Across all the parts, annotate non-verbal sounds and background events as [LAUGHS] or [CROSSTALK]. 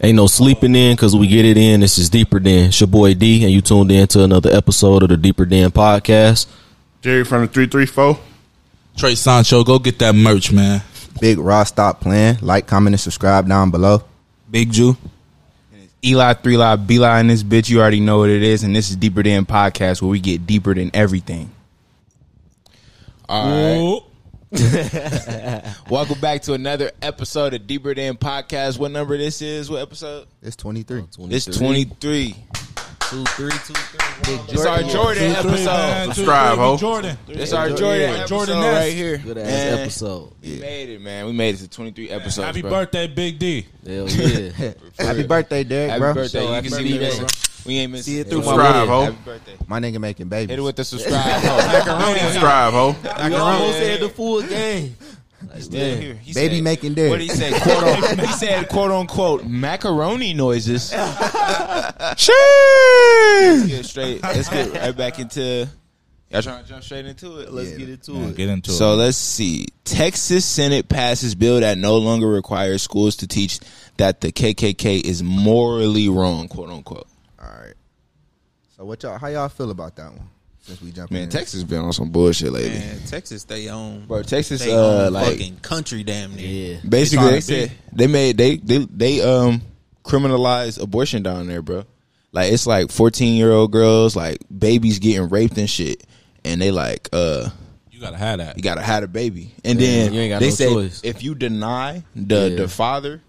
Ain't no sleeping in because we get it in. This is Deeper Than. It's your boy D, and you tuned in to another episode of the Deeper Than podcast. Jerry from the 334. Trey Sancho, go get that merch, man. Big Raw Stop playing. Like, comment, and subscribe down below. Big Jew. Eli three live B line this bitch. You already know what it is, and this is Deeper Than Podcast where we get deeper than everything. All [LAUGHS] Welcome back to another episode of Deeper Than Podcast. What number this is? What episode? It's 23. This twenty three. Two, three, two, three. It's our Jordan episode. Subscribe, ho. Jordan. It's our Jordan Yeah, episode Jordan right here. Good ass Man, episode. We made it, man. We made it to twenty three episodes. Happy bro. birthday, Big D. Hell yeah. [LAUGHS] Happy birthday, Derek, Happy bro. birthday. So, you can see birthday. me. We ain't missing See it through my Subscribe, ho. Happy birthday. My nigga making babies. Hit it with the subscribe. [LAUGHS] ho. Subscribe, ho. You almost had the full game. Still here. He Baby said- making dick. What did he say? [LAUGHS] Quote on, [LAUGHS] he said, "quote unquote," macaroni noises. Let's get straight. Let's get right back into. Y'all trying to jump straight into it? Let's Yeah. Get into Yeah, it. get into So it. let's see. Texas Senate passes bill that no longer requires schools to teach that the KKK is morally wrong, quote unquote. All right. So, what y'all? How y'all feel about that one? Since we jumped Man, in. Texas been on some bullshit lately. Man, Texas, they own. Bro, Texas, they uh, own like fucking country, damn near. Yeah. basically trying they said they made they they they um criminalized abortion down there, bro. Like it's like fourteen year old girls, like babies getting raped and shit, and they like uh you gotta have that. you gotta have a baby, and Yeah, then you ain't got they no say choice. if you deny the Yeah. the father,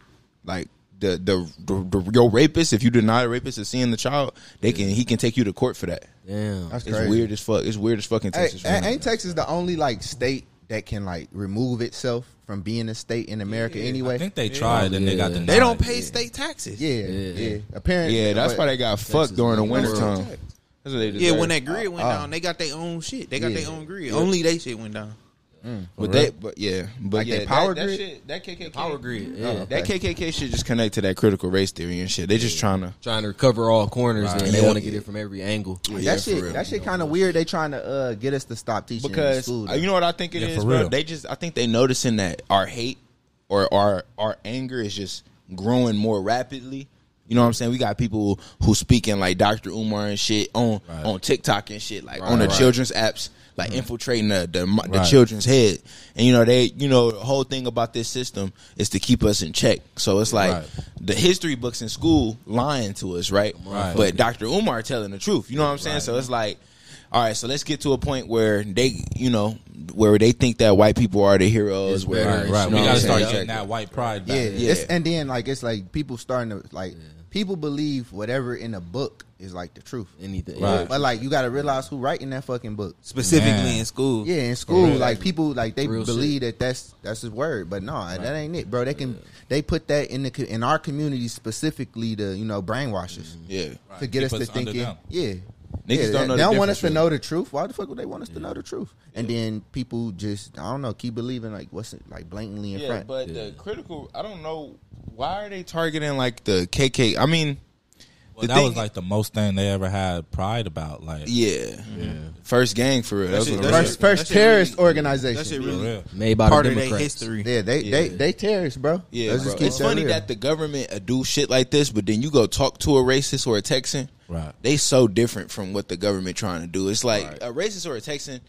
like. The, the, the, the your rapist, if you deny the rapist is seeing the child, they can he can take you to court for that. Damn. That's It's weird as fuck. It's weird as fucking Hey, Texas. a- right now. ain't Texas the only like state that can like remove itself from being a state in America anyway? I think they tried and they got Yeah. the. They don't pay state taxes. yeah, Yeah. yeah, Apparently, yeah, that's why they got fucked during the winter time. That's what they Yeah, when that grid went Oh. down, they got their own shit. They got Yeah. their own grid. Only they shit went down. But they, but yeah, but Like yeah, power that, grid? That, shit, that KKK Power grid. Yeah. Oh. That KKK shit just connect to that critical race theory and shit. They just trying to. Trying to recover all corners and they Yeah. want to get it from every angle. Yeah, that for shit. real. That shit kind of weird. They trying to uh, get us to stop teaching in because school. uh, you know what I think it is, Yeah, for bro. They just I think they noticing that our hate or our our anger is just growing more rapidly. You know what I'm saying? We got people who speaking like Dr. Umar and shit on Right. on TikTok and shit, like on the right. children's apps, like infiltrating the the, the Right. children's head. And you know they, you know, the whole thing about this system is to keep us in check. So it's like Right. the history books in school lying to us, right? Right. But Dr. Umar telling the truth. You know what I'm saying? So it's like, all right, so let's get to a point where they, you know, where they think that white people are the heroes. It's Where. Right, right. you We gotta start getting that white pride back. yeah, Yeah. It's, and then like it's like people starting to like people believe whatever in a book is like the truth. Anything. Right. But like you got to realize who writing that fucking book. Specifically Man. in school. Yeah, in school, real. like people like they Real believe that that's that's his word, but no, that ain't it, bro. They can they put that in the in our community specifically to you know brainwash us Yeah. to get Keep us to thinking, them. yeah. Niggas yeah, don't know they the don't want us difference, to know the truth. Why the fuck would they want us to know the truth? And then people just I don't know keep believing like what's it like blatantly in Yeah, front. but the critical, I don't know why are they targeting like the KK. I mean, Well, that thing- was like the most thing they ever had pride about. Like, yeah, first gang for real. That's shit- what that I'm shit- first first that terrorist really- organization. That shit really real. Made by part the of their history. yeah, they they Yeah. they terrorists, bro. Yeah, bro. just it's funny real. that the government uh, do shit like this, but then you go talk to a racist or a Texan, Right. They so different from what the government trying to do. It's like a racist or a Texan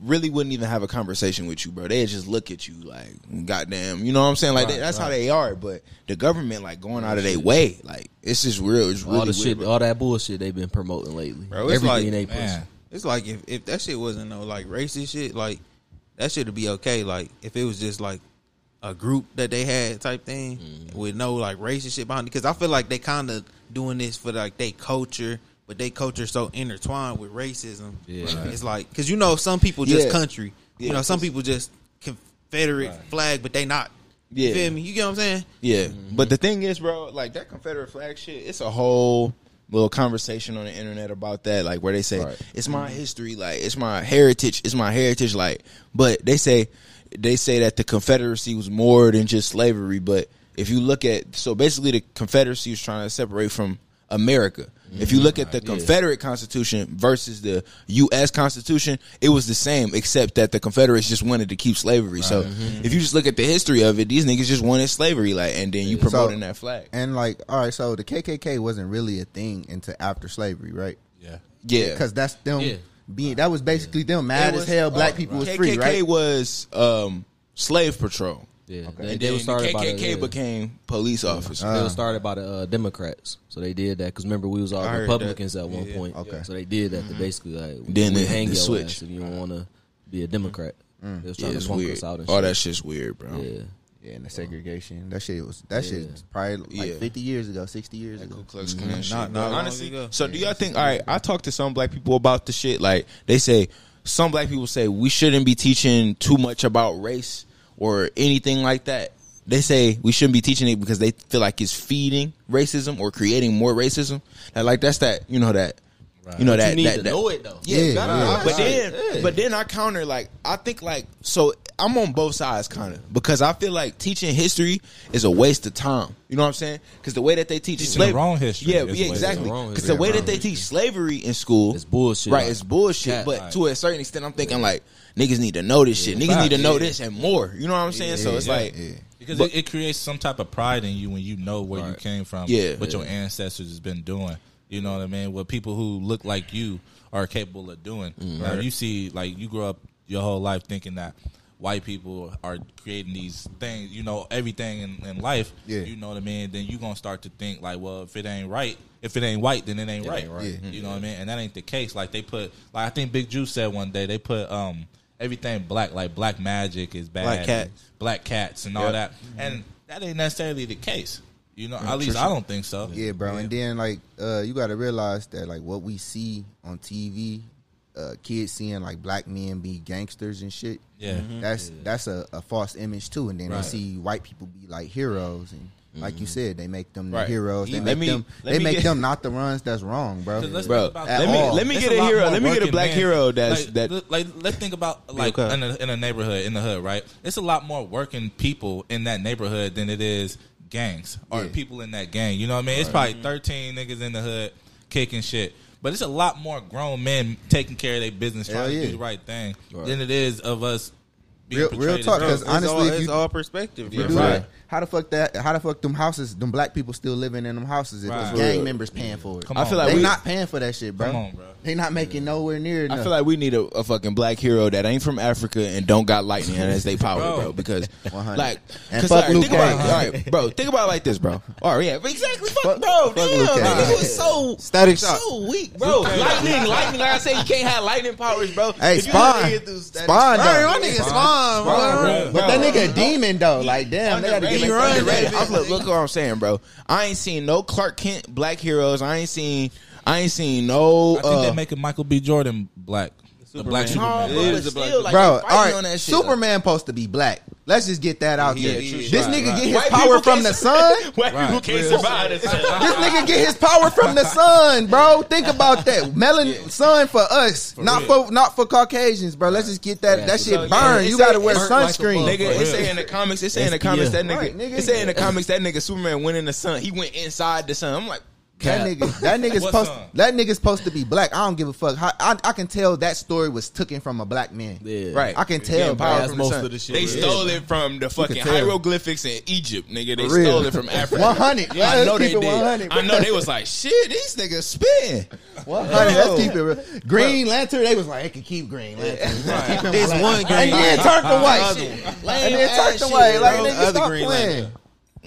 really wouldn't even have a conversation with you, bro. They just look at you like, goddamn, you know what I'm saying? Like they, that's how they are. But the government like going out of their way, like it's just real. It's really all the shit, bro. all that bullshit they've been promoting lately. Bro, it's Everything like-. Man. It's like if, if that shit wasn't no like racist shit, like that shit would be okay. Like if it was just like a group that they had type thing mm-hmm. with no like racist shit behind it. Because I feel like they kind of doing this for like they culture, but they culture so intertwined with racism. Yeah. It's like because you know some people just Yeah. country. You know some people just Confederate flag, but they not. Yeah. You feel me? You get what I'm saying? Yeah, mm-hmm. but the thing is, bro, like that Confederate flag shit, it's a whole little conversation on the internet about that, like where they say Right. it's my mm-hmm. history, like it's my heritage, it's my heritage, like. But they say they say that the Confederacy was more than just slavery. But if you look at, so basically, the Confederacy was trying to separate from America. If you look at the Confederate Constitution versus the U.S. Constitution, it was the same, except that the Confederates just wanted to keep slavery. So if you just look at the history of it, these niggas just wanted slavery, like, and then you promoting that flag. And like, all right, so the KKK wasn't really a thing until after slavery, right? Yeah. Yeah, Because that's them Yeah. being that was basically them mad It as was- hell. Black uh, people was KKK free, right? was um, slave patrol. Yeah, And they, then they were the started by the, KKK yeah. became police officers. they were ah. started by the uh, Democrats, so they did that because remember we was all I Republicans at one Yeah. point. Okay. so they did that to mm-hmm. basically like Then they- hang they your switched. ass if you want to be a Democrat. Mm. They was yeah, trying it's to punk weird. us out and All shit. that shit's weird, bro. Yeah, Yeah, and the segregation. That shit was that shit was probably like Yeah. fifty years ago, sixty years ago. Ku Klux mm-hmm. Klan shit. Not- not honestly, ago. so do y'all think? All right, I talked to some black people about the shit. Like they say, some black people say we shouldn't be teaching too much about race or anything like that. They say we shouldn't be teaching it because they feel like it's feeding racism or creating more racism. And like that's that you know that you know that you need that, to that- know it though. Yeah, Yeah, yeah. but then, but then I counter like I think like so I'm on both sides kind of because I feel like teaching history is a waste of time. You know what I'm saying? Because the way that they teach Teaching slavery, the wrong history yeah, is yeah, exactly. Because the way that wrong they teach slavery in school, It's bullshit. right? It's bullshit. Cat, but right. to a certain extent, I'm thinking like niggas need to know this shit. Niggas need to facts. know Yeah. this and more. You know what I'm saying? so it's Yeah. like, Yeah. Because But- it, it creates some type of pride in you when you know where you came from, Yeah. what your ancestors has been doing. You know what I mean? What people who look like you are capable of doing. Mm-hmm. Now you see, like you grew up your whole life thinking that white people are creating these things. You know everything in, in life. Yeah. You know what I mean? Then you gonna start to think like, well, if it ain't right, if it ain't white, then it ain't right. ain't right. Yeah. You know what I mean? And that ain't the case. Like they put, like I think Big Juice said one day, they put um everything black, like black magic is bad, Black and cats. black cats, and all Yep. that. And that ain't necessarily the case. You know, at least I don't think so. Yeah, bro. And then like uh you gotta realize that like what we see on TV, uh kids seeing like black men be gangsters and shit. Yeah. That's that's a, a false image too. And then Right. they see white people be like heroes and like you mm-hmm. said, they make them the Right. heroes. They Let make me- them let they me make get- them not the runs that's wrong, bro. let's Bro, think about let me- let me It's get a lot hero. Let me get a black men. hero that's- like, that- like let's think about like Okay. in a, in a neighborhood in the hood, right? It's a lot more working people in that neighborhood than it is gangs or Yeah. people in that gang. You know what I mean? It's probably mm-hmm. thirteen niggas in the hood kicking shit. But it's a lot more grown men taking care of their business, trying yeah. to do the right thing, than it is of us being Real- real as talk, gangs. 'cause It's honestly, all, if it's you- all perspective, You do Right. that. How the fuck that? How the fuck them houses? Them black people still living in them houses? If Right. gang members paying for it? Come I on, feel like they we- not paying for that shit, bro. Come on, bro. They not making nowhere near enough. I feel like we need a, a fucking black hero that ain't from Africa and don't got lightning as they power, bro. Bro. Because [LAUGHS] 100. like, And 'cause, fuck all right, Luke think about all right, bro. Think about it like this, bro. All right, yeah, exactly. Fuck, Fuck- bro. fuck damn, Luke man, he was so Static shock. so weak, bro. Lightning, lightning. Like I said, you can't have lightning powers, bro. Hey, If Spawn. let nigga do static Spawn, shock- though. Hey, my nigga Spawn, bro. but that nigga demon though. Like damn, they got to Underrated, give him run, underrated. I'm, look, look what I'm saying, bro. I ain't seen no Clark Kent black heroes. I ain't seen. I ain't seen no. I think uh, they're making Michael B. Jordan black, the black Superman. no, bro, It but is a black still, like, bro. they All fighting right, on that shit. Superman supposed to be black. Let's just get that out Yeah, there. yeah, this right, nigga right. get his White power from the sun. [LAUGHS] White people can't survive this. This nigga get his power from the sun, bro. Think about that. Melanin sun for us, not real. for not for Caucasians, bro. Let's just get that Yeah, that shit yeah, burn. You got to wear burnt like a sunscreen. Nigga, it say in the comics, it say in the comics that nigga, Right, nigga. it say in the comics that nigga Superman went in the sun. He went inside the sun. I'm like, That Cap. nigga, that nigga's What supposed, song? that nigga's supposed to be black. I don't give a fuck. How, I, I can tell that story was taken from a black man. Yeah. right? I can tell, Getting bro. power That's from the most sun. of the shit, They yeah. stole it from the fucking tell. hieroglyphics in Egypt, nigga. They real. stole it from Africa. [LAUGHS] 100. Yeah, I Let's know they keep it did. 100. I know they was like, shit, these niggas spin. Well, honey, let's keep it real. Green Lantern, they was like, it can keep Green Lantern. Keep him This black. one Green And then Lantern. turn the white. Shit. one. And then turn ass the shit, white. Like, bro. nigga, Other stop Green playing. Lantern.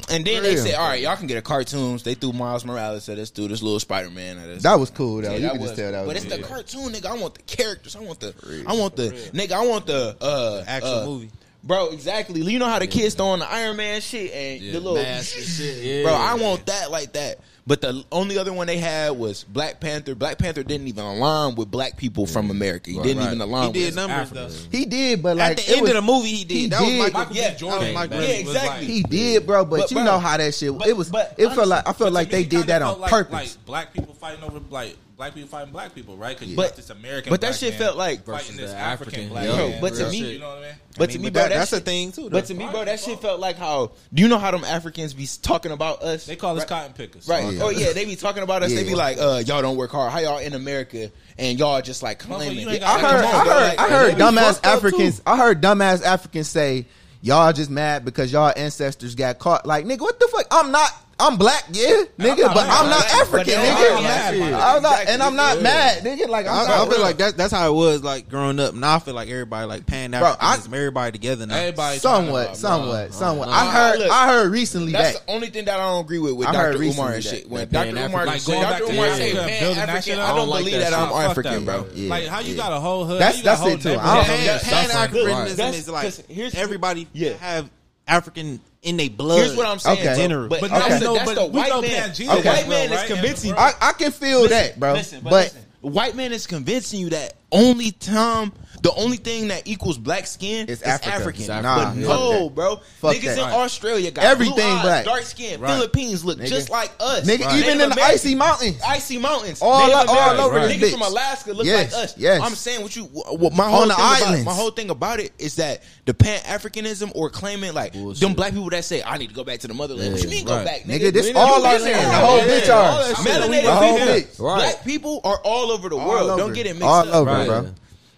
And then For they real. said, all right, y'all can get a cartoons. They threw Miles Morales at us, threw this little Spider Man at us. That was cool, though. Yeah, you that can was- just tell that but was it's the cartoon, nigga. I want the characters. I want the. I want the nigga. I want the uh, Actual uh, movie. bro. Exactly. You know how the kids throwing the Iron Man shit and the little shit. Yeah. Bro, I want that like that. But the only other one they had was Black Panther. Black Panther didn't even align with black people from America. He didn't right. even align. He did with numbers Africa. though. He did, but like At the end was, of the movie, he did. he that was did. Michael, Michael Yeah, Jordan. Yeah, back yeah, exactly. like- He did, bro. But, But, you bro, know how that shit. but- it was. but it felt like I felt like they did that on like, purpose. Like black people fighting over like black people fighting black people, right? Because you But- got this American, but that shit felt like- fighting versus this African, African. black Yo, man. but to me- shit, you know what I mean? But I to me, but bro, that- that that's shit, a thing too. But to me, bro, that shit felt like how. Do you know how them Africans be talking about us? They call us right? cotton pickers, Right. Yeah. Oh yeah, they be talking about us. They be Yeah. like, uh, y'all don't work hard. How y'all in America and y'all just like claiming. you I heard, Come on, I heard, like, I heard they be dumbass Africans. I heard dumbass Africans say y'all just mad because y'all ancestors got caught. Like nigga, what the fuck? I'm not. I'm black, yeah, nigga, not but. I'm not But African, they nigga. are mad. I'm not, and I'm not Exactly. mad, nigga. Like I'm I, I not, feel like that, that's how it was like growing up. Now I feel like everybody like pan Bro, I- Africanism, everybody together now. Everybody somewhat, to- somewhat, somewhat. no. I heard, Look, I heard recently That's that. the only thing that I don't agree with with I heard Dr. Umar recently and that- shit. When Dr. Pan-African- Umar, Like going back Dr. to Umar Africa say and building that Pan-African, I don't I don't like believe that that I'm African, bro. Like how you got a whole hood. That's- how that's it, too. I don't- that's Pan suffering. Africanism That's- is like 'cause here's- everybody yeah. have African in their blood. Here's what I'm saying, Okay. General. But, But that's, now we the, know- that's but the white man. Pangea The as white well, man is right? convincing. I, I can feel that, bro. Listen, but, but listen, white man is convincing you that only time, the only thing that equals black skin It's is Africa. African. It's but Africa. Nah, no, that. bro. Fuck Niggas that. in Right. Australia got Everything blue eyes, black. dark skin. Right. Philippines look Nigga. just like us. nigga, Native even in the Americans- icy mountains, Icy mountains, All Native up- all Americans, over niggas this from. Alaska look Yes, like us. yes. I'm saying what you, what my whole On the thing about, islands. my whole thing about it is that the Pan Africanism or claiming like them black people that say I need to go back to the motherland. What you mean go back, nigga, this You all our land, the whole bitch All that shit. Melanated people. Right. Black people are all over the world. Don't get it mixed all up. over, bro.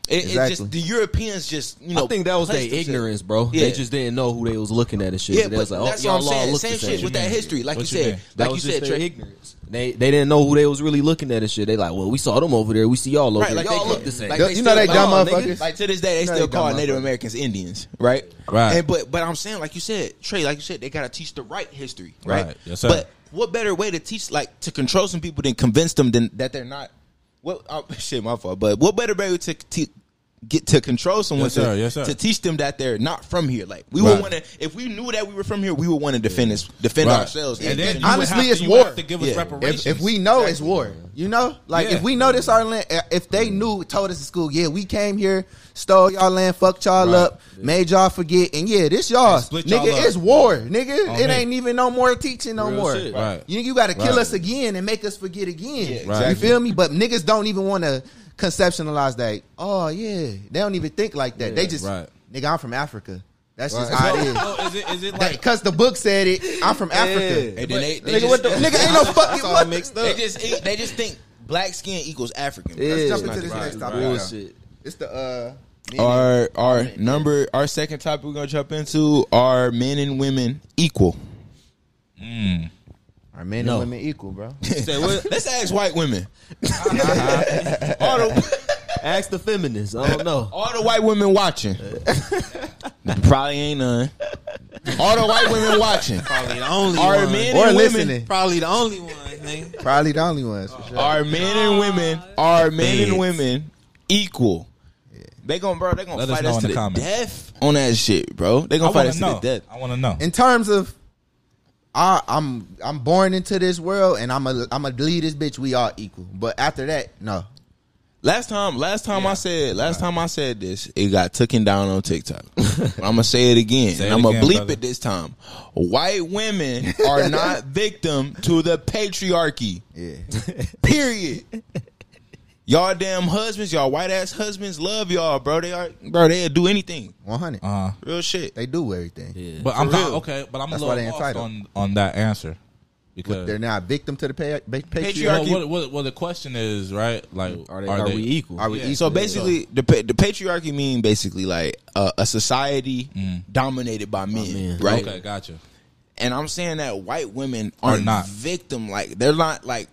It, it Exactly. just the Europeans just you know. I think that was their placed themselves- ignorance, bro. Yeah. They just didn't know who they was looking at and shit. Yeah, they was but like, oh, that's oh, what I'm y'all saying. look Same shit with that history, like What you you said, mean? That like you said, their Trey. ignorance. They they didn't know who they was really looking at and shit. They like, well, we saw them over there. We see y'all over Right, there. like y'all they look could- the same. like You know that dumb motherfuckers. Like to this day, they still call Native. Americans Indians, right? Right. And but but I'm saying, like you said, Trey, like you said, they gotta teach the right history, right? Right. Yes, sir. But what better way to teach, like, to control some people than convince them than, that they're not? What uh, [LAUGHS] shit, my fault. But what better way to te- get to control someone Yes, sir. to, Yes, sir. to teach them that they're not from here? Like we Right. would want to, if we knew that we were from here, we would want to defend us, defend Right. ourselves. And then defend- honestly, have to- it's you war. have to give us Yeah. reparations. If, if we know it's war, you know, like Yeah. if we know this our land, eh, if they knew, told us in school, yeah, we came here, stole y'all land, fucked y'all Right. up, made y'all forget, and yeah, this y'all, And split y'all nigga, it's war, nigga. On it me. ain't even no more teaching no Real more. shit. Right. You you got to kill Right. us again and make us forget again. Yeah, You feel me? But niggas don't even want to conceptualize that. Oh yeah, they don't even think like that. they just, right. nigga, I'm from Africa. That's just how it [LAUGHS] is. So is it is it like Because the book said it. I'm from Africa. and then they, they Nigga, just, what the nigga ain't no [LAUGHS] fucking all what? mixed they up. just they just think black skin equals African. bro. Let's Yeah. jump into this Right, next right, topic. Bullshit. It's the uh. Our our number our second topic we're gonna jump into are men and women equal. Are men No. and women equal, bro? [LAUGHS] Let's ask white women. [LAUGHS] all, the, [LAUGHS] Ask the feminists. I don't know. all the white women watching. Probably ain't none. All the white women watching. Probably the only Are one. men Or and listening. women Probably the only one, nigga. Probably the only ones for sure. are men and women are men and women equal. They gonna bro, they gonna Let us fight know us in to the the comments. death on that shit, bro. They I gonna fight want us to to know. the death. I want to know. In terms of, I, I'm I'm born into this world and I'm a I'm a lead this bitch. We all equal. But after that, no. Last time, last time Yeah. I said, last time I said this, it got taken down on TikTok. [LAUGHS] I'm gonna say it again. Say and it I'm gonna bleep brother. it this time. White women [LAUGHS] are not victim to the patriarchy. Yeah. Period. Y'all damn husbands, y'all white ass husbands love y'all, bro. They are, bro. They'll do anything. 100. Uh, Real shit. They do everything. Yeah. but I'm For not okay. But I'm That's a why little they lost entitled. on on that answer because They're not victim to the pay, pa- patriarchy. Patriarchy. well, what, what, what the question is right? Like, Are they? Are, we equal? Are we Yeah. equal? So basically, the pa- the patriarchy mean basically like uh, a society dominated by men, men. right? Okay, gotcha. And I'm saying that white women Are are not. not victim, like they're not like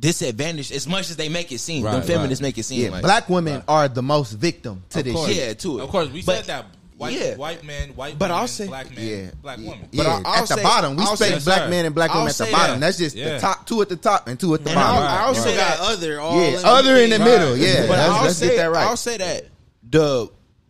disadvantaged as much as they make it seem. Right, Them feminists right. make it seem yeah, like black women are the most victim to Of this course. shit. yeah, to it. Of course, we But- said that. White, yeah. white men, white But women, I'll say- black men, Yeah, black women. Yeah, But I- I'll at the say- bottom, we I'll say say- black Yes, men and black I'll women at the bottom. that. That's just Yeah. the top two at the top and two at the And bottom. I'll, Right, I'll right. got other all yeah, in other in the between. middle. Yeah, But let's, I'll let's say get that right. I'll say that the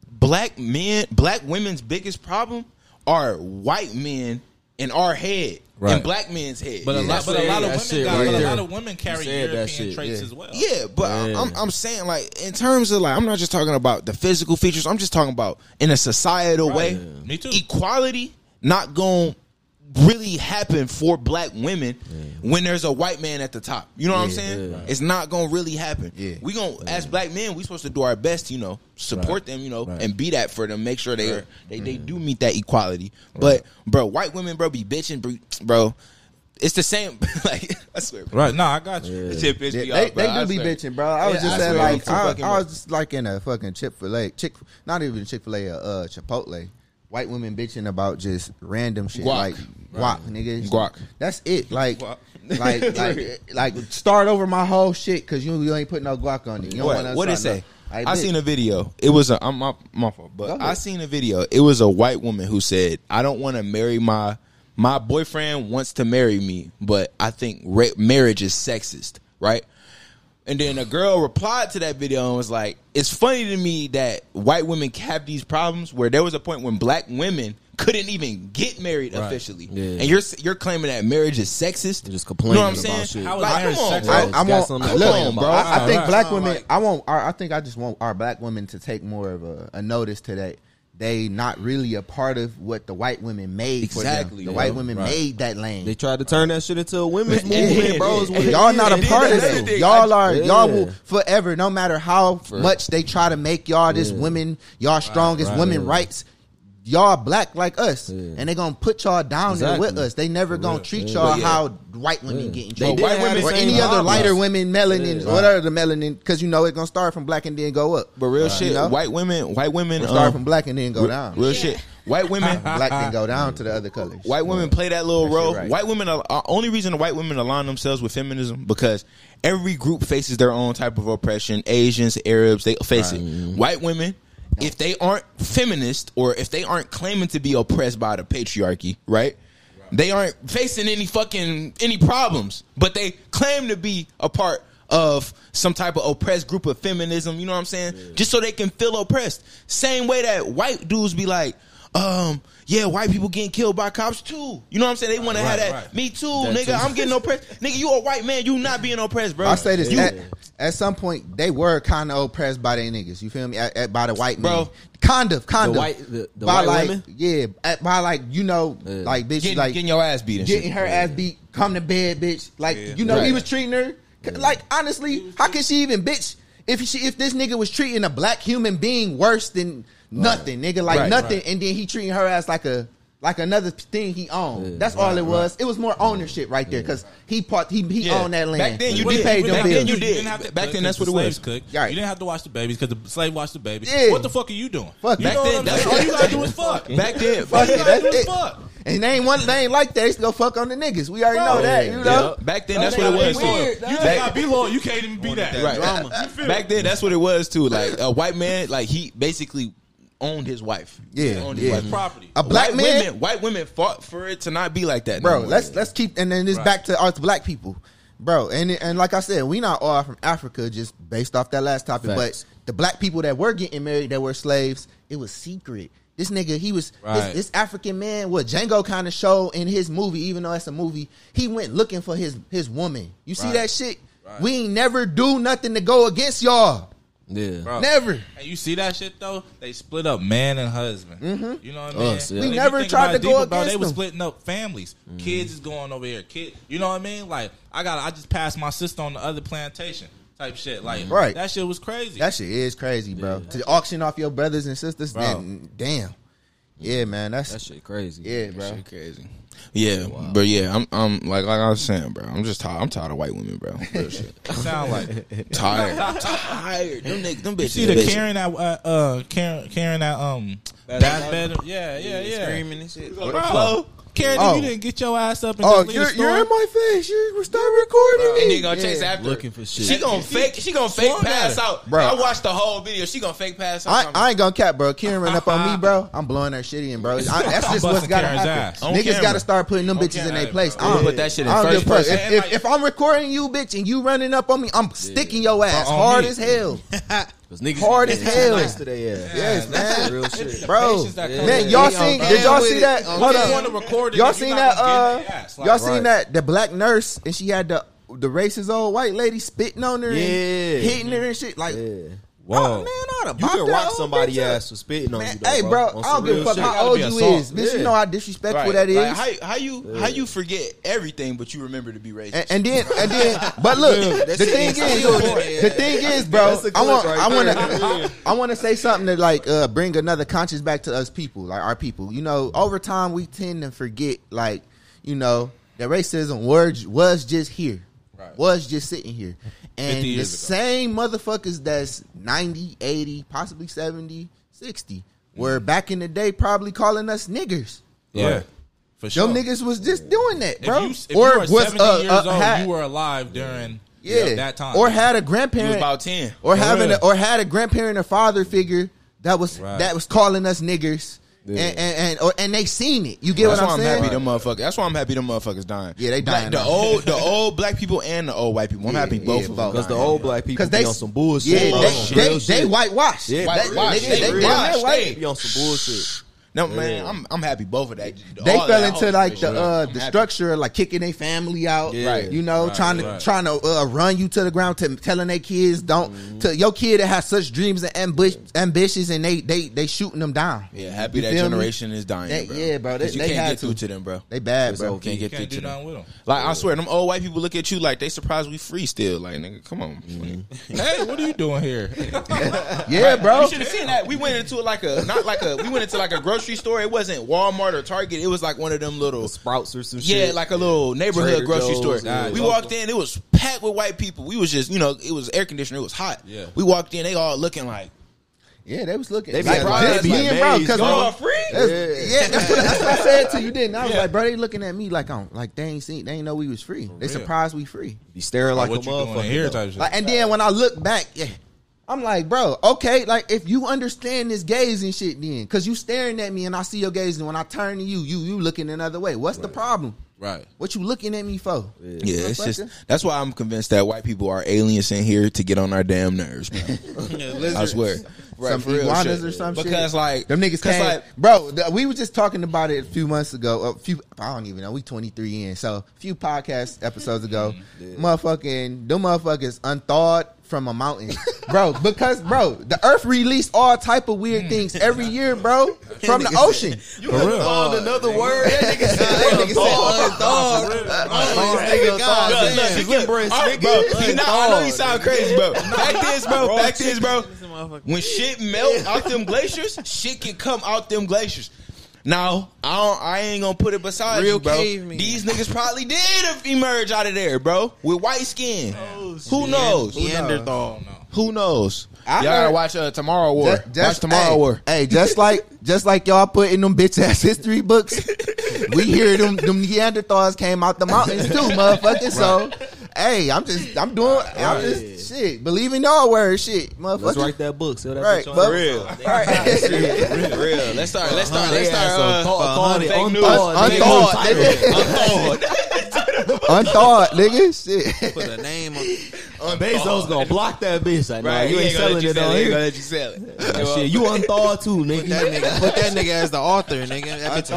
black men, black women's biggest problem are white men in our head, Right. in black men's head. But a lot, but a lot of women, shit got, right a lot of women carry European shit. traits Yeah. as well. Yeah, but Yeah. I'm I'm saying like in terms of like I'm not just talking about the physical features. I'm just talking about in a societal way. Me too. Equality not going really happen for black women when there's a white man at the top. You know what I'm saying? yeah. It's not gonna really happen. Yeah. We gonna as black men, we supposed to do our best, you know, support them, you know, Right. and be that for them, make sure they are they, they do meet that equality. But bro, white women, bro, be bitching, bro. bro it's the same. [LAUGHS] like I swear, bro. Right? No, I got you. This shit pissed Yeah, me they off, bro. they I do be swear. bitching, bro. I was Yeah, just I saying, like, I, I was just like in a fucking Chick Fil A, Chick, not even Chick Fil A, uh, Chipotle. White women bitching about just random shit, Guac. like guac, nigga. Guac. That's it. Like, Guac. like, [LAUGHS] like, like, start over my whole shit because you, you ain't put no guac on it. You don't What, wanna what it say? no- Like, I seen a video. It was a I'm my, my fault, but. I seen a video. It was a white woman who said, "I don't want to marry my my boyfriend wants to marry me, but I think ra- marriage is sexist, right?" And then a girl replied to that video and was like, "It's funny to me that white women have these problems where there was a point when black women couldn't even get married officially, Yeah. and you're you're claiming that marriage is sexist. Just You complaining know what I'm about saying? shit. Like, come on, bro. I, I Got want something to look, complain bro. I, I think Right. black Sound women. I want. I think I just want our black women to take more of a, a notice to that. They not really a part of what the white women made for them. Exactly, The bro. white women Right. made that lane. They tried to turn that shit into a women's movement, bro. is y'all not a part of that. that. Y'all are Yeah. y'all will forever, no matter how much they try to make y'all this women, y'all strongest right. women Yeah. rights. Y'all black like us, Yeah. and they gonna put y'all down there with us. They never gonna real. treat Yeah. y'all yeah. how white women Yeah. get in trouble. white women or any other problems. lighter women, melanin, Yeah. whatever the melanin, because you know it's gonna start from black and then go up. But real Right. shit, You know? white women, white women, Or start um, from black and then go down. Real shit. White women, [LAUGHS] black can go down to the other colors. white women play that little That shit role. right. White women are uh, only reason the white women align themselves with feminism because every group faces their own type of oppression. Asians, Arabs, they face it. White women, if they aren't feminist or if they aren't claiming to be oppressed by the patriarchy, right? They aren't facing any fucking any problems, but they claim to be a part of some type of oppressed group of feminism. You know what I'm saying? Just so they can feel oppressed. Same way that white dudes be like, um, yeah, white people getting killed by cops too. You know what I'm saying? They want to have that. right. Me too, nigga. I'm getting oppressed. [LAUGHS] nigga, you a white man. You not being oppressed, bro. I say this You- at, at some point they were kind of oppressed by their niggas. You feel me? At, at- by the white Bro. men, kind of, kind The of. white- the- the by white like, women? yeah, at, by like you know, Yeah. like bitch, getting, like getting your ass beat and getting shit. her ass beat, come to bed, bitch. Like Yeah. you know, he was treating her like honestly. How can she even bitch if she if this nigga was treating a black human being worse than nothing, nigga, like Right, nothing, right. and then he treating her as like a. Like another thing he owned. Yeah. That's all it was. It was more ownership right there because he part he he Yeah. owned that land. Back then you he did. paid Back them then bills. you did. didn't have to Back cook then, that's 'cause what the it was. Cook. Right. You didn't have to watch the babies because the slave watched the babies. Yeah. What the fuck are you doing? Fuck you back know then, what I'm that's- saying? All you gotta do is fuck. Back then, Fuck All you gotta do is fuck. And they ain't one. They ain't like that. They used to go fuck on the niggas. We already know Bro. that. You know. Back then, that's what it was. weird, too. You just gotta be loyal. You can't even be that. Right. Drama. Back then, that's what it was too. Like a white man, like he basically owned his wife. Yeah, He owned his yeah. wife. Property. A black white man, women, white women fought for it to not be like that, bro. no let's let's keep and then this Right. back to us black people, bro. And and like I said, we not all from Africa, just based off that last topic. Facts. But the black people that were getting married that were slaves, it was secret. This nigga, he was Right. this, this African man. What Django kind of show in his movie, even though it's a movie, he went looking for his his woman. You see Right. that shit? Right. We ain't never do nothing to go against y'all. Yeah. Bro. Never. And you see that shit though? They split up man and husband. Mm-hmm. You know what I mean? Us, yeah. We if never tried to go deeper, bro, against They were splitting up families. Kids mm-hmm. is going over here. Kid, you know what I mean? Like I got, I just passed my sister on the other plantation type shit. Like Right. that shit was crazy. That shit is crazy, bro. To auction off your brothers and sisters, Bro. then damn. Yeah, man. That's That shit crazy. yeah, bro. Shit crazy. Yeah, but yeah, I'm, I'm like, like I was saying, bro. I'm just tired. I'm tired of white women, bro. [LAUGHS] Real shit. sound like. [LAUGHS] tired, tired. Them niggas, them bitches. You see the bitches. Karen that uh, uh Karen Karen that um that better yeah yeah yeah. Screaming and shit. Bro, Karen, Oh. you didn't get your ass up and oh, leave you're, the store, you're in my face. You start recording And me. they gonna chase after. her. Looking for shit. She gonna fake. She gonna fake Swung pass out, Bro. I watched the whole video. She gonna fake pass out. I, I ain't gonna cap, bro. Karen run up on me, bro. Uh-huh. I'm blowing her shit in, bro. I, [LAUGHS] that's just what's gotta Karen's happen. ass. Niggas camera. gotta start putting them On bitches in their place. bro. I don't Put that shit in I first give person. If, if, if I'm recording you, bitch, and you running up on me, I'm sticking your ass hard as hell. [LAUGHS] Cause niggas Hard as hell. Nice today, yeah. Yes, man. Real shit. Bro, patience man, y'all it. seen? Did y'all see that? On Hold You camera. want to on. record it, Y'all you're seen that? Uh, get in their ass. Like, y'all seen Right. that? The black nurse and she had the the racist old white lady spitting on her, Yeah. and hitting her and shit. Like, Yeah. Whoa. Oh, man, I'd have You can rock whole somebody bitch ass for spitting on Man, you. Though, hey, bro, On I don't give a fuck shit. how old you is, bitch. You know how disrespectful Right. that is. Like, how how you how you forget everything, but you remember to be racist? and, and then, and then, [LAUGHS] but look, the thing is is, the thing is, bro, That's a I want, right I want to, I want to say something to like uh, bring another conscience back to us people, like our people. You know, over time we tend to forget, like, you know, that racism was was just here, Right. was just sitting here, [LAUGHS] and the ago. same motherfuckers that's 90, 80, possibly 70, 60 were back in the day probably calling us niggers. Yeah. For sure. Them niggas was just doing that, If bro. you, if you were 70 uh, years uh, old, had- you were alive during yeah, that time. or had a you was grandparent, about ten. or having, real. a, or had a grandparent or father figure that was Right. that was calling us niggers, and and and, or, and they seen it. You get That's what I'm I'm saying? happy them motherfuckers. That's why I'm happy them motherfuckers dying. Yeah, they Black- dying the old, the old black people and the old white people. I'm Yeah, happy both yeah, of them. Because the old black people 'Cause they be on some bullshit. Yeah, bro. they, Some they, they whitewashed. Yeah, White- they, white- nigga, they they, white- damn near white. they- be on some bullshit. No man, I'm I'm happy both of that. They All fell that into like shit. the uh the happy. structure, of, like kicking their family out, Yeah. Right. You know, Right, trying to right. trying to uh, run you to the ground, to telling their kids don't Mm-hmm. to your kid that has such dreams and ambush, ambitions, and they they they shooting them down. Yeah, happy You that feel me? generation is dying. They- bro. yeah, bro, they- you they can't had get through to. to them, bro. They bad, It's bro. okay. Can't get Can't through to them. with them. Like I swear, them old white people look at you like they surprised we free still. Like nigga, come on. [LAUGHS] Hey, what are you doing here? [LAUGHS] Yeah, bro. You should have seen that. We went into like a not like a we went into like a grocery store. It wasn't Walmart or Target. It was like one of them little Sprouts or some yeah, shit. like a little neighborhood Trader grocery Joe's, store. yeah. we walked in, it was packed with white people. We was just, you know, it was air conditioner, it was hot. Yeah. We walked in, they all looking like, Yeah, they was looking. They be like, like, just they be me like, and bro, because y'all free? yeah, that's, what, that's what I said to you. Didn't I? I was like, bro, they looking at me like I'm like they ain't seen, they ain't know we was free. They real. surprised we free. be staring like what a you doing in here motherfucker. type shit. Like, and then when I look back, yeah, I'm like, bro, okay, like if you understand this gaze and shit, then because you staring at me and I see your gaze, and when I turn to you, you you looking another way. What's the problem? right. What you looking at me for? yeah, it's just that's why I'm convinced that white people are aliens in here to get on our damn nerves, bro. [LAUGHS] I swear. Right, Some for iguanas shit. or some shit. Because like Them niggas 'cause, came, like bro. th- we were just talking about it a few months ago. A few, I don't even know. We twenty three in, so a few podcast episodes ago, [LAUGHS] motherfucking them motherfuckers unthawed from a mountain, bro. Because bro, the Earth released all type of weird hmm. things every year, bro, [LAUGHS] from the ocean. you found another word. That nigga said That nigga said God, look, look, look, all right, bro. You know, I know you sound crazy, bro. Back this, bro. Back this, bro. When shit melt out them glaciers, shit can come out them glaciers. Now, I don't, I ain't gonna put it beside Real you, bro. caveman. These niggas probably did emerge out of there, bro, with white skin. Who knows? Neanderthal. Who knows? I Y'all gotta watch uh, Tomorrow War. Ju- watch Tomorrow hey, War. Hey, just [LAUGHS] like just like y'all put in them bitch ass history books, we hear them them Neanderthals came out the mountains too, [LAUGHS] motherfucker. So, hey, I'm just I'm doing I'm just shit. Believe in y'all words, shit, motherfucker. Let's write that book. So that Right, bitch on but- real. [LAUGHS] Right. [LAUGHS] real, real. Let's start. Let's start. Let's start. some Uh, thought- fake thought- news. unthawed, Fake Unthawed, news. nigga. [LAUGHS] Nigga. Shit. Put a name on. Bezos gonna block that bitch. I know. Right, you he ain't gonna selling let you it sell on He gonna let you sell it. That shit, you unthawed too, nigga That nigga. nigga, put that nigga as the author, nigga. That bitch a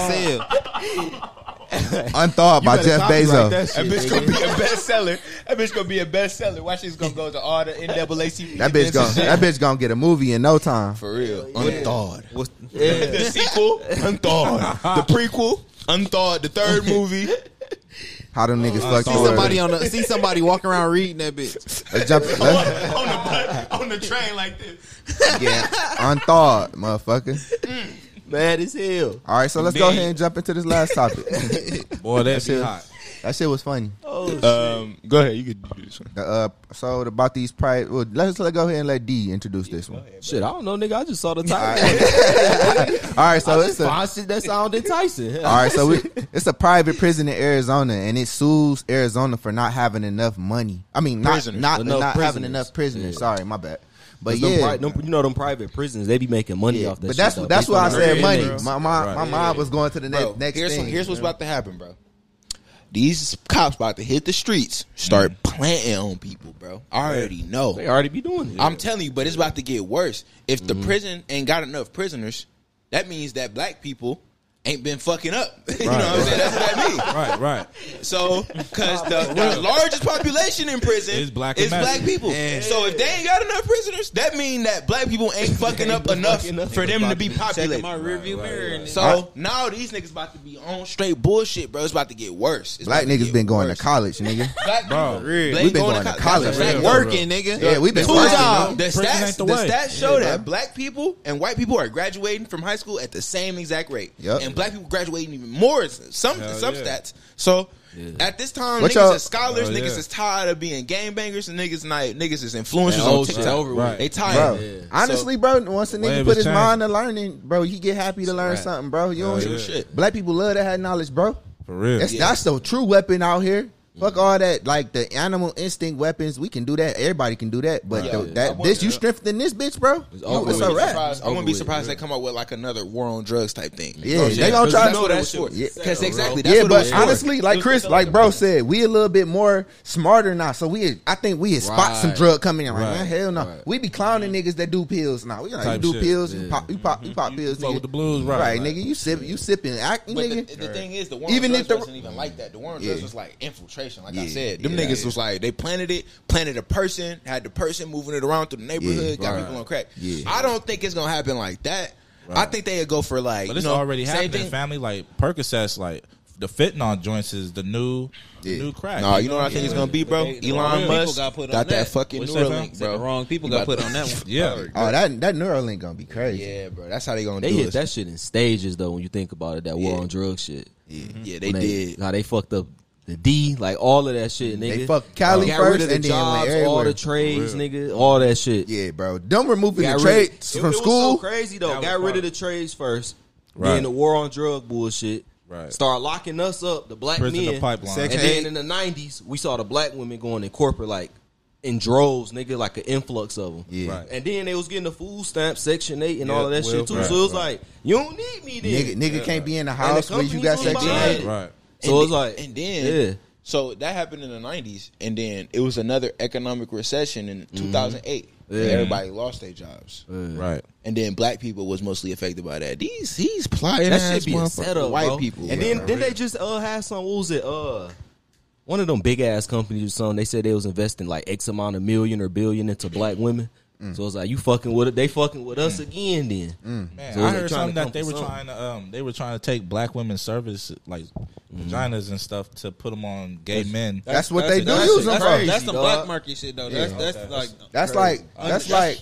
sale. [LAUGHS] Unthawed by Jeff copyright Bezos. That That shit, bitch gonna be a bestseller. That bitch gonna be a bestseller. Watch this gonna go to all the NAACP. That bitch gonna that bitch gonna get a movie in no time. for real. Unthawed. What's, The sequel, [LAUGHS] unthawed. The prequel, unthawed. The third [LAUGHS] movie. How them niggas fuck see somebody on the see somebody walking around reading that bitch. Let's jump. Let's, on the on the train like this. yeah, unthawed, motherfucker. Mm. Mad as hell. All right, so let's go ahead and jump into this last topic. [LAUGHS] Boy, that shit- hot. that shit was funny. Oh, um, go ahead. You could do this one. Uh, so about these private. Well, let's let go ahead and let D introduce this one. Shit, I don't know, nigga. I just saw the title. [LAUGHS] All right, so it's a. Shit that sound enticing. [LAUGHS] All right, so we, it's a private prison in Arizona, and it sues Arizona for not having enough money. I mean, not Prisoners. not Enough not having enough prisoners. Yeah. Sorry, my bad. But But them yeah, pri- them- you know them private prisons, they be making money yeah. off that. but shit, that's though, that's based why I said money. inmates. My my, Right. my mind was going to the next Bro, next here's, thing. here's what's about to happen, bro. These cops about to hit the streets, start mm. planting on people, bro. I already know. They already be doing it. I'm telling you, but it's about to get worse. If the mm-hmm. prison ain't got enough prisoners, that means that black people ain't been fucking up. [LAUGHS] you know what right. I'm saying? That's what that means. [LAUGHS] Right, right. So, because the, the, largest population in prison is black, is black people. Yeah. So if they ain't got enough prisoners, that mean that black people ain't [LAUGHS] fucking ain't up enough fucking for them to be populated. My rearview right, mirror. So now these niggas about to be on straight bullshit, bro. It's about to get worse. It's black niggas been going worse. to college, nigga. Black bro, really? we been going, going to college. Black working, nigga. Yeah, we been working. The stats, the stats show that black people and white people are graduating from high school at the same exact rate. Yep and black people graduating even more. Some Hell some yeah. stats. So yeah. At this time, what niggas y'all? is scholars, oh, niggas yeah. is tired of being game bangers, and niggas night niggas is influencers on TikTok. Right. They tired. Bro, yeah. Honestly, bro, once a nigga put his mind to learning, bro, he get happy to learn right. something, bro. You don't shit. Black people love to have knowledge, bro. For real. That's, that's the true weapon out here. Fuck all that, like the animal instinct weapons. We can do that. Everybody can do that. But the, that this you strengthen this bitch, bro. It's, over it's a wrap. I wouldn't be surprised they come up with like another war on drugs type thing. Yeah, oh, they gonna try to know that short. Because exactly, yeah. But honestly, like Chris, like bro said, we a little bit more smarter now. So we, I think we had spot some drug coming in. Like man, hell no, we be clowning niggas that do pills now. We like do pills, you pop, you pop, you pop pills. With the blues, right, nigga. You sip, you sipping. Nigga, the thing is, the war on drugs wasn't even like that. The war on drugs was like infiltration transportation. Like yeah, I said, them yeah, niggas yeah. was like they planted it, planted a person, had the person moving it around through the neighborhood, got right. people on crack. Yeah. I don't think it's gonna happen like that. Right. I think they'd go for like. But it's you know, already happening. Family like Percocets, like the fentanyl joints is the new yeah. new crack. No, nah, you know what I think yeah. it's gonna be, bro. They, Elon Musk got, put on got that, that fucking Neuralink, bro. The wrong people got put on that one. [LAUGHS] yeah. Oh, that that Neuralink gonna be crazy. Yeah, bro. That's how they gonna. They do hit us. that shit in stages though. When you think about it, that yeah. war on drug shit. Yeah, mm-hmm. yeah they, they, did. How they fucked up the D, like all of that shit, mm, nigga. They fuck Cali got first, rid of the and jobs, then all the trades, nigga, all that shit. Yeah, bro. Dumb removing the trades from it, it school. So crazy though. Got rid of the trades first. Right. Then the war on drug bullshit. Right. Start locking us up, the black Prison men. The pipeline. And then in the nineties, we saw the black women going in corporate like in droves, nigga, like an influx of them. Yeah. Right. And then they was getting the food stamp, Section Eight, and yeah, all of that well, shit too. Right, so it was right. like, you don't need me, then. nigga. Nigga yeah. can't be in the house because you got Section Eight. Right. So it's like, and then yeah. so that happened in the '90s, and then it was another economic recession in 2008. Mm-hmm. Yeah. everybody lost their jobs, yeah. right? And then black people was mostly affected by that. These these pliers that should be a setup, white bro. people. And then then they just uh had some what was it uh one of them big ass companies or something. They said they was investing like X amount of million or billion into black women. Mm. So it's like you fucking with it. They fucking with us mm. again. Then mm. Man, so I heard something that they were something. trying to um, they were trying to take black women's service like mm. vaginas and stuff to put them on gay that's, men. That's, that's, what they do. That's, use that's, crazy, that's, the black market shit though. Yeah. That's, that's, like that's like that's like.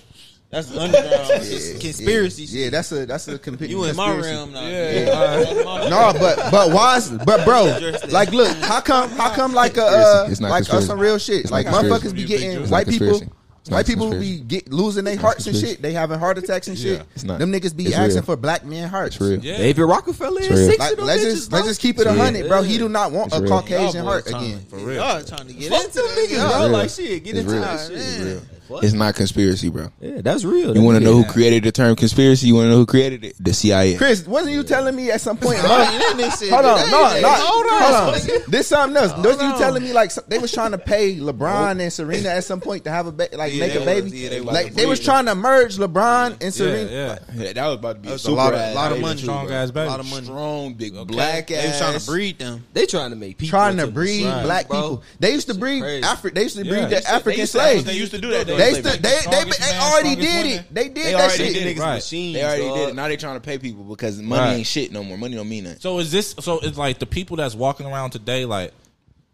That's underground yeah, conspiracy. Yeah, yeah, that's a that's a complete. You in my realm now. Yeah. [LAUGHS] no, but but why? But bro, like, look, how come how come like a uh, like uh, some real shit? It's like motherfuckers be getting white people White people be get, losing their hearts and shit. They having heart attacks and shit. It's not. Them niggas be it's asking real. for black men hearts. It's real. Yeah. David Rockefeller is six like, let's bitches, just, bro. Let's just keep it a hundred, bro. He do not want it's a real. Caucasian heart again. For real. Y'all trying to get Fuck into niggas, bro. Like shit, get into shit. What? It's not conspiracy, bro. Yeah, that's real. You want to know who created the term conspiracy? You want to know who created it? The CIA. Chris, wasn't you telling me at some point? [LAUGHS] hold on, hold on, no, not, hold on. This something else. Hold Wasn't you telling me like they was trying to pay LeBron and Serena at some point to have a ba- like yeah, make a baby? Was, yeah, they like they was trying to merge LeBron and Serena. Yeah, yeah. yeah that was about to be a, super lot, ass, lot of money, strong too, ass baby, lot of money, strong big okay. black ass. They was trying to breed them. They trying to make people trying to breed black people. They used to breed African. They used to breed the African slaves. They used to do that. They still, they they, they already did it. They did they that shit. Did niggas right. machines, they already dog. did it. Now they trying to pay people because money right. ain't shit no more. Money don't mean nothing. So is this? So it's like the people that's walking around today, like,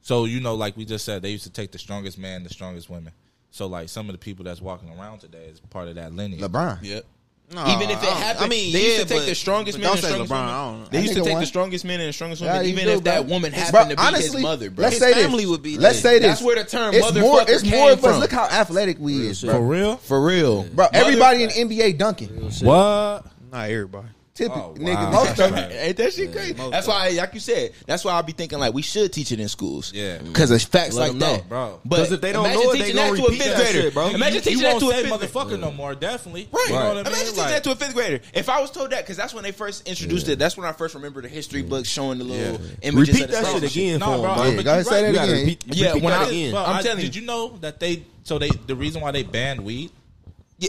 so you know, like we just said, they used to take the strongest man, the strongest women. So like some of the people that's walking around today is part of that lineage. LeBron. Yep. No, even if it happened, I mean, they used yeah, to take but, the strongest man. Don't say LeBron. They used to take the strongest man and the strongest woman, yeah, even do, if bro. that woman happened bro, to be honestly, his mother. Bro, let's his say family this. would be. Let's dead. say this. That's where the term it's motherfucker more, it's came more, from. Look how athletic we real is, bro. for real, for real, bro. Everybody in NBA dunking. What? Not everybody. Typically, oh, wow. most of it ain't that shit crazy. That's why, like you said, that's why I be thinking like we should teach it in schools. Yeah, mm. because it's facts Let like that, know, bro. But if they don't know it, they to that to a fifth grader, bro. Imagine you, teaching you that to a fifth motherfucker no more. Definitely, right? You know I mean? Imagine like, teaching that to a fifth grader. If I was told that, because that's when they first introduced yeah. it. That's when I first remember the history books showing the little images. Repeat that shit again, no, bro. Yeah, say that again. Yeah, when I'm telling you, did you know that they so they the reason why they banned weed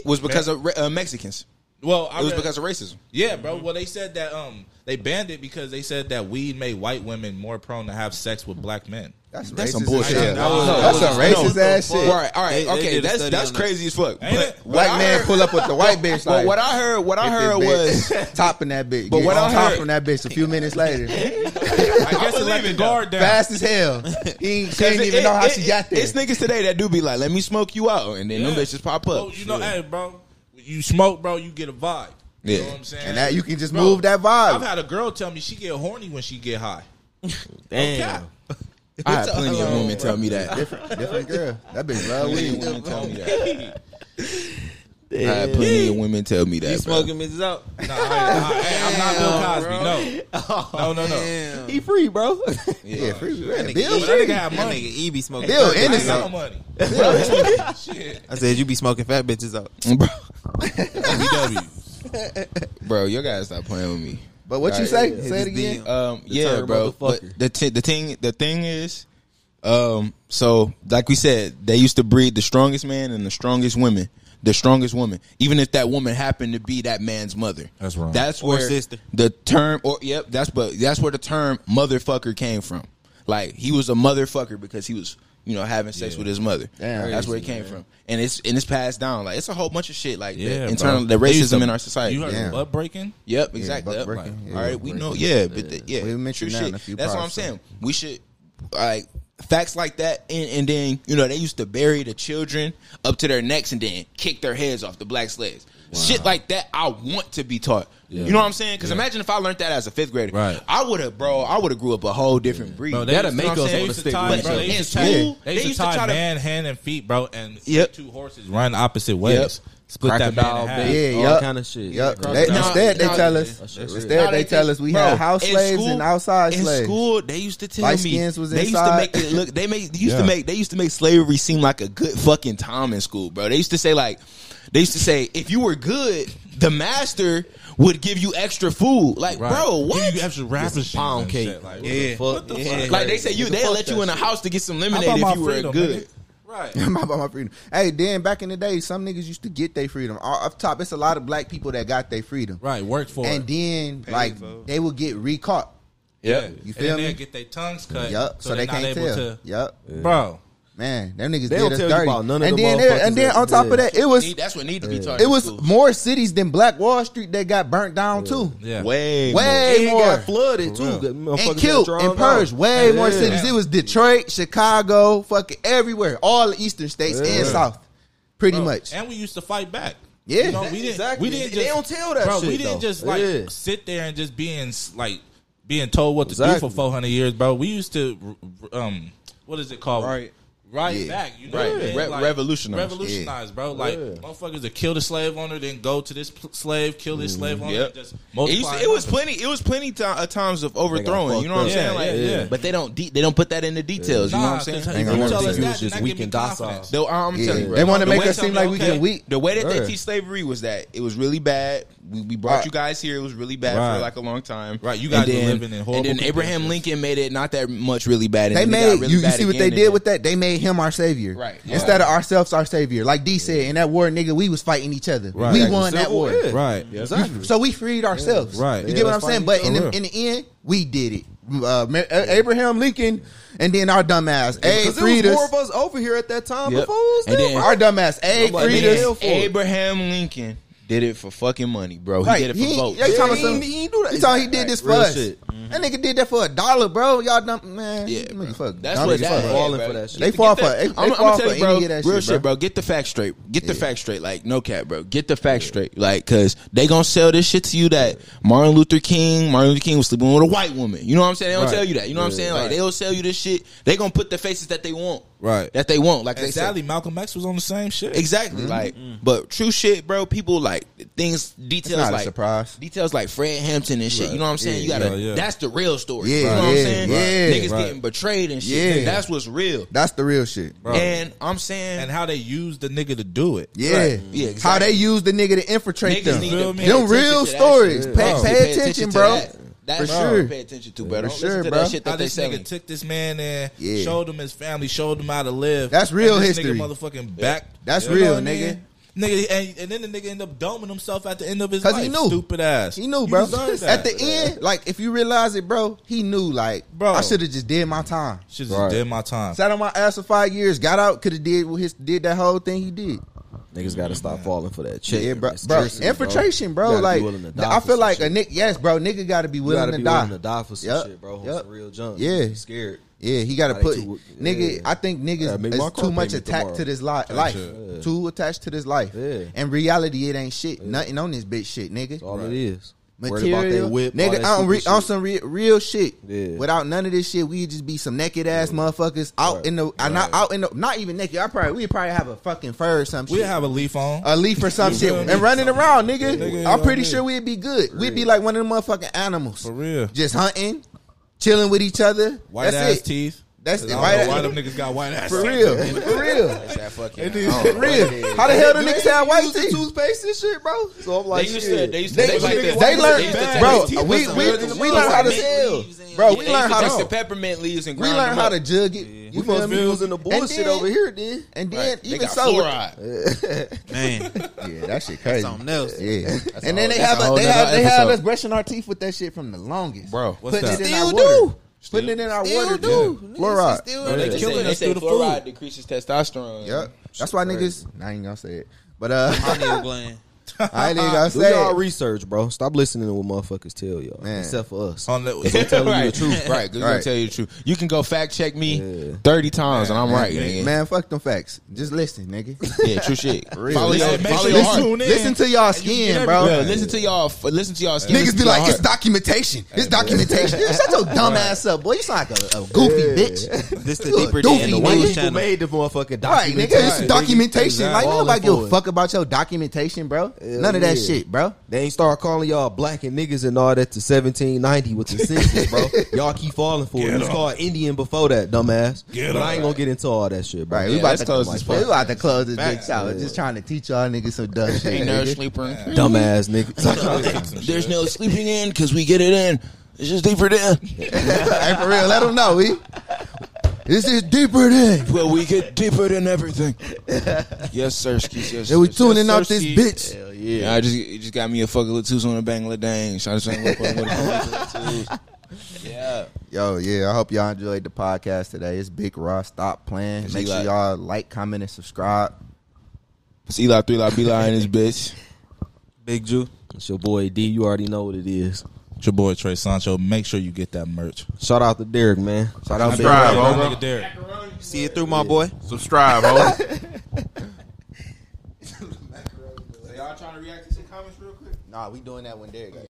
was because of uh, Mexicans. Well, it was read, because of racism. Yeah, bro. Well, they said that um they banned it because they said that weed made white women more prone to have sex with black men. That's, that's some bullshit. Yeah. That was, that's some racist ass shit. All right, all right, they, okay. They that's that's crazy that. as fuck. But white man pull up with the white bitch. Like, [LAUGHS] but what I heard, what I heard was [LAUGHS] topping that bitch. But what I heard from that bitch a few minutes later. [LAUGHS] I guess I it the guard down fast as hell. He, she didn't even know how she got there. It's niggas today that do be like, "Let me smoke you out," and then them bitches pop up. Oh, you know, hey, bro you smoke, bro, you get a vibe. You yeah. know what I'm saying? And that you can just bro, move that vibe. I've had a girl tell me she get horny when she get high. [LAUGHS] Damn. Okay. [LAUGHS] I had plenty of women tell me that. Different, different girl. That bitch love [LAUGHS] weed. Women tell me that. I had plenty of women tell me that. You bro. smoking bitches out? No, I, am not Bill [LAUGHS] Cosby. No, oh, no, no, no. He free, bro. Yeah, [LAUGHS] yeah free. Bro. That Bill, free. That nigga got money. That nigga E be smoking. Bill, innocent. I got money. [LAUGHS] Bro. Shit. I said you be smoking fat bitches out, bro. BW. bro, your guys stop playing with me. But what All you say? Yeah, say it again. The, um, the yeah, bro. But the t- the thing the thing is, um, so like we said, they used to breed the strongest man and the strongest women the strongest woman, even if that woman happened to be that man's mother. That's wrong. That's where sister. the term, or yep, that's but that's where the term motherfucker came from. Like he was a motherfucker because he was you know having sex yeah. with his mother. Damn, that's where it came man. from, and it's and it's passed down. Like it's a whole bunch of shit like yeah. Internal the racism in our society. You heard butt breaking? Yep, exactly. Yeah, breaking. Like, all right, we know. Yeah, but the, yeah, we mentioned shit. That's what I'm saying. We should like facts like that and, and, then you know they used to bury the children up to their necks and then kick their heads off the black slaves wow. shit like that i want to be taught yeah. you know what i'm saying because yeah. imagine if i learned that as a fifth grader right. i would have bro i would have grew up a whole different breed bro, they had to make us they used to tie, they used to tie, to man hand and feet bro and yep. two horses run opposite ways yep. Split that dog, yeah, all yep. kind of shit. Yep. They, instead, they tell us. Instead, they, tell us we bro, had house slaves school, and outside in slaves. In school, they used to tell Light me skins was they inside. used to make it look. They made they used yeah. to make they used to make slavery seem like a good fucking time in school, bro. They used to say like, they used to say if you were good, the master would give you extra food. Like, right. bro, what? Give you extra wrapping pound cake. Like, yeah. The yeah. Like, they say you, they let you in the house to get some lemonade if you were good. Right. [LAUGHS] my my freedom. Hey, then back in the day, some niggas used to get their freedom. Off top, it's a lot of black people that got their freedom. Right, worked for and it. then Paid like for. they would get recaught. Yeah. You feel and me? They get their tongues cut. Yep. So, so they can't tell. To, yep. Yeah. Bro. Man, them niggas they did us dirty. and then, and then on top of that, it was that's what need to be targeted. It was schools. more cities than Black Wall Street that got burnt down too. Yeah, way, way more. more. flooded too. And killed and purged. Way more cities. It was Detroit, Chicago, fucking everywhere, all the eastern states and south, pretty bro, much. And we used to fight back. Yeah, you know, we didn't. Exactly. We didn't. Just, they don't tell that. Bro, shit, we didn't though. just like yeah. sit there and just being like being told what to exactly. do for four hundred years, bro. We used to, um, what is it called? Right right yeah. back. You know, right. What Re- like, revolutionize, yeah. bro. Like yeah. motherfuckers that kill the slave owner, then go to this pl- slave, kill this mm-hmm. slave owner. Yep. Just it, to, it was plenty. It was plenty t- uh, times of overthrowing. You know what I'm saying? Like, yeah, But they don't. De- they don't put that in the details. You know what I'm saying? They want to just weak and docile. They want to make us seem like we can. weak. The way that they teach slavery was that it was really bad, we, we brought right. you guys here. It was really bad right. for like a long time. Right, you guys then, were living in horrible. And then Abraham Lincoln made it not that much really bad. they made really you, you see what they did with that? They made him our savior. Right. Yeah. Instead of ourselves our savior, like D said in that war, nigga, we was fighting each other. Right. We exactly. won that war. Yeah. Right. Yeah, exactly. so we freed ourselves. Right. You get what I'm saying? But in the, in the end, we did it. Uh, Abraham Lincoln, and then our dumbass A. Freed us. Four of us over here at that time. Yep. Before was and then, our dumbass A. Freed Abraham Lincoln did it for fucking money, bro. He Right. did it for He- votes. yeah, you talking about some- he, ain't do that. He he did this for Real us. shit. Mm-hmm. That nigga did that for a dollar, bro. Y'all dumb man. Yeah, nigga, fuck. That's what that fuck falling for that shit. They fall for. I'm, gonna tell you, bro, that real shit, bro. Get the facts straight. Get the facts straight. Like no cap, bro. Get the facts straight. Like because they gonna sell this shit to you that Martin Luther King, Martin Luther King was sleeping with a white woman. You know what I'm saying? They don't tell you that. You know what I'm saying? Like they'll sell you this shit. They gonna put the faces that they want. Right. That they want. Like exactly. they Malcolm X was on the same shit. Exactly. Mm-hmm. Like, mm-hmm. but true shit, bro. People like things, details like surprise, details like Fred Hampton and shit. You know what I'm saying? You gotta that's the real story. Yeah, you know yeah, what I'm saying? Right, Niggas right. getting betrayed and shit. Yeah. that's what's real. That's the real shit. Bro. And I'm saying And how they use the nigga to do it. Yeah. Right. Mm-hmm. yeah exactly. How they use the nigga to infiltrate Niggas them. Them, them real stories. Pay, pay, pay, attention, bro. That. That's for sure. Pay attention to, better. For sure, to bro. That shit that how this selling. nigga took this man and yeah. showed him his family, showed him how to live. That's real history. motherfucking back. That's real, nigga and then the nigga end up doming himself at the end of his 'Cause life. he knew. Stupid ass. He knew, bro. deserve At the end, like if you realize it, bro, he knew. Like, Bro. I should have just did my time. Should have just Right. did my time. Sat on my ass for five years, got out, could have did what his did that whole thing he did. Niggas got to stop falling for that shit, Yeah, bro, bro, seriously, infiltration, You bro. Like, willing to die I feel like shit. a nigga. Yes, bro, nigga got to be You willing gotta to be die. willing to die for some Yup, shit, bro. On yup. some real junk. Yeah. Scared. Yeah, he got to put too- nigga. yeah. I think niggas make is too much payment attached to this li- life. shit. Too attached to this life. Yeah. In reality, it ain't shit. Nothing on this bitch shit, nigga. That's all it is. About Material, that whip, nigga. that On, re- on some re- real shit. Yeah. Without none of this shit, we just be some naked ass motherfuckers out Right. in the. uh, not out in the. Not even naked. I probably we probably have a fucking fur or some We have a leaf on. a leaf or some [LAUGHS] shit and running around, nigga. Nigga, I'm you pretty know sure we'd be good. We'd be like one of the motherfucking animals, For real. just hunting, chilling with each other. White That's ass it. teeth. That's I it. don't White know ass- why them [LAUGHS] niggas got white ass For real, for real, [LAUGHS] That fucking. for real. How the hell do niggas have white teeth? toothpaste and shit, bro. So I'm like, They used shit. to. They used to. They, They like they, that. learned, used to take bro. We with we we learned how to sell, bro. We they learned used to how take the peppermint leaves and we grind learned how to jug it. You You feel must be using the bullshit over here, then. And then even so, fluoride. [LAUGHS] Man, yeah, that shit crazy. something else. Yeah, and then they have a a, whole they have they had episode. us brushing our teeth with that shit from the longest, Bro. What's Putting that? It Still our water, do. putting it in our water, do. dude. Fluoride. Still Bro, they do. killing They us say through the fluoride food. decreases testosterone. Yep. That's why niggas. I ain't gonna say it, but uh, Pineal gland. [LAUGHS] I ain't even gonna [LAUGHS] Do say y'all it. research, bro. Stop listening to what motherfuckers tell y'all. Man. Except for us. On the, telling you the [LAUGHS] truth. Right, 'cause we gonna Right. tell you the truth. You can go fact check me Yeah. thirty times and I'm right, nigga. Man, fuck them facts. Just listen, nigga. [LAUGHS] Yeah, true shit. real. Follow your, Listen, make follow sure your you heart. tune in. Listen to y'all And you skin, bro. Yeah, listen to y'all. Listen to y'all. Skin, Niggas listen be like, y'all it's heart. documentation. It's documentation. You shut your dumb ass up, boy. You sound like a, a goofy Yeah. bitch. This the You a deeper doofy than the nigga. Wayne People channel. made the motherfucking Right, nigga. documentation. It's documentation. Like, Falling nobody give a fuck about your documentation, bro. Hell None of that yeah. shit, bro. They ain't start calling y'all black and niggas and all that to 1790 with the [LAUGHS] census, bro. Y'all keep falling for it. It was called Indian before that, dumbass. Get but I 'em. ain't gonna get into all that shit, bro. Right, Yeah, we about to close close this We podcast. about to close this Facts. bitch out. Just trying to teach y'all niggas some dumb shit. Ain't no nigga. sleeper. Dumbass niggas. [LAUGHS] There's no sleeping in because we get it in. It's just deeper than. [LAUGHS] hey, for real, let them know. We this is deeper than. Well, we get deeper than everything. yes, sir. Skis, yes. Yeah, we sir. tuning Yes, up sir, this Ski. bitch. Hell Yeah, yeah. I just it just got me a fucking Latouz on a Bangladesh. I just ain't what what- what- Yeah. Yo, yeah, I hope y'all enjoyed the podcast today. It's Big Raw. Stop playing. It's Make sure y'all like, comment, and subscribe. It's Eli three Eli B Lie in this bitch. Big Jew. It's your boy D. You already know what it is. It's your boy Trey Sancho. Make sure you get that merch. Shout out to Derek, man. Shout out to Subscribe, My Derek. See it through, my boy. Subscribe, ho. [LAUGHS] y'all trying to react to some comments real quick? Nah, we doing that when Derek.